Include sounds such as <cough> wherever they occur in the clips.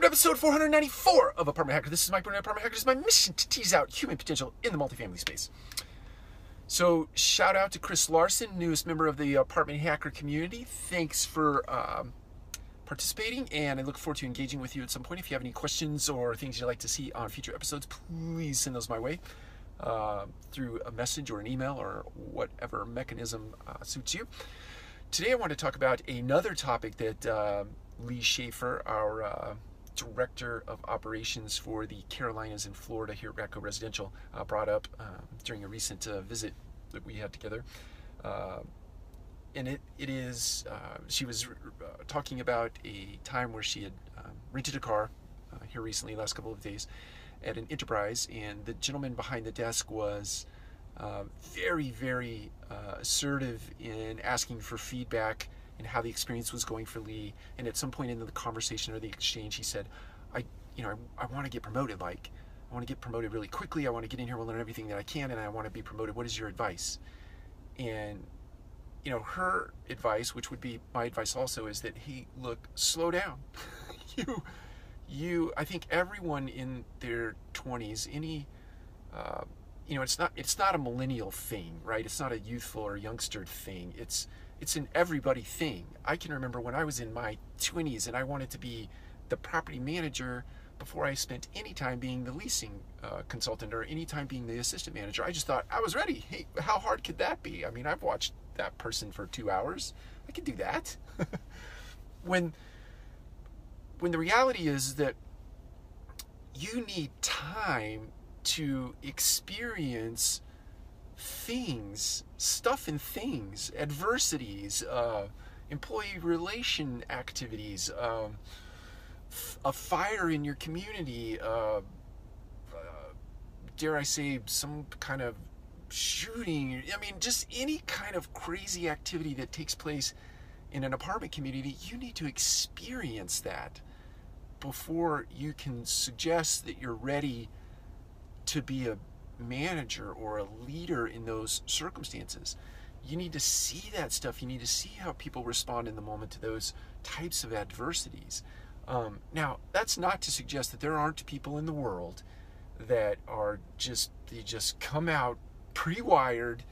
Welcome to episode 494 of Apartment Hacker. This is Mike Brewer, Apartment Hacker. It's my mission to tease out human potential in the multifamily space. So, shout out to Chris Larson, newest member of the Apartment Hacker community. Thanks for um, participating, and I look forward to engaging with you at some point. If you have any questions or things you'd like to see on future episodes, please send those my way uh, through a message or an email or whatever mechanism uh, suits you. Today, I want to talk about another topic that uh, Lee Schaefer, our uh, director of operations for the Carolinas and Florida here at Radco Residential, uh, brought up um, during a recent uh, visit that we had together. Uh, and it, it is, uh, she was talking about a time where she had um, rented a car here recently, last couple of days, at an enterprise, and the gentleman behind the desk was uh, very, very uh, assertive in asking for feedback and how the experience was going for Lee. And at some point in the conversation or the exchange, he said, "I, you know, I, I want to get promoted. Like, I want to get promoted really quickly. I want to get in here and learn everything that I can, and I want to be promoted. What is your advice?" And you know, her advice, which would be my advice also, is that he look slow down. <laughs> you, you. I think everyone in their twenties, any. Uh, you know, it's not it's not a millennial thing, right? It's not a youthful or youngster thing. It's it's an everybody thing. I can remember when I was in my 20s and I wanted to be the property manager before I spent any time being the leasing uh, consultant or any time being the assistant manager. I just thought I was ready. Hey, how hard could that be? I mean, I've watched that person for two hours. I can do that. <laughs> when when the reality is that you need time to experience things, stuff and things, adversities, uh, employee relation activities, um, a fire in your community, uh, uh, dare I say, some kind of shooting. I mean, just any kind of crazy activity that takes place in an apartment community, you need to experience that before you can suggest that you're ready to be a manager or a leader in those circumstances. You need to see that stuff. You need to see how people respond in the moment to those types of adversities. Um, now, that's not to suggest that there aren't people in the world that are just they just come out pre-wired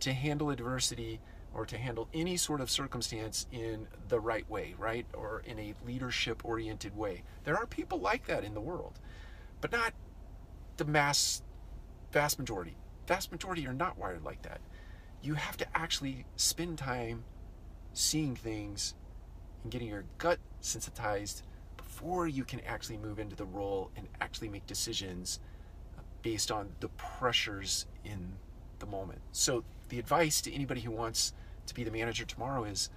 to handle adversity or to handle any sort of circumstance in the right way, right? Or in a leadership oriented way. There are people like that in the world, but not the mass vast majority. Vast majority are not wired like that. You have to actually spend time seeing things and getting your gut sensitized before you can actually move into the role and actually make decisions based on the pressures in the moment. So, the advice to anybody who wants to be the manager tomorrow is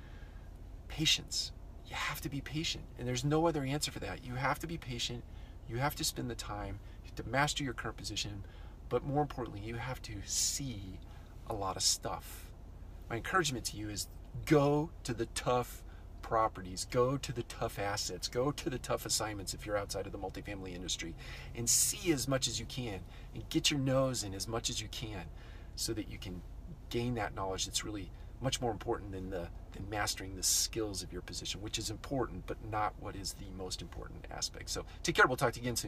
patience. You have to be patient, and there's no other answer for that. You have to be patient. You have to spend the time to master your current position, but more importantly, you have to see a lot of stuff. My encouragement to you is go to the tough properties, go to the tough assets, go to the tough assignments if you're outside of the multifamily industry, and see as much as you can and get your nose in as much as you can so that you can gain that knowledge that's really much more important than the than mastering the skills of your position, which is important, but not what is the most important aspect. So take care. We'll talk to you again soon.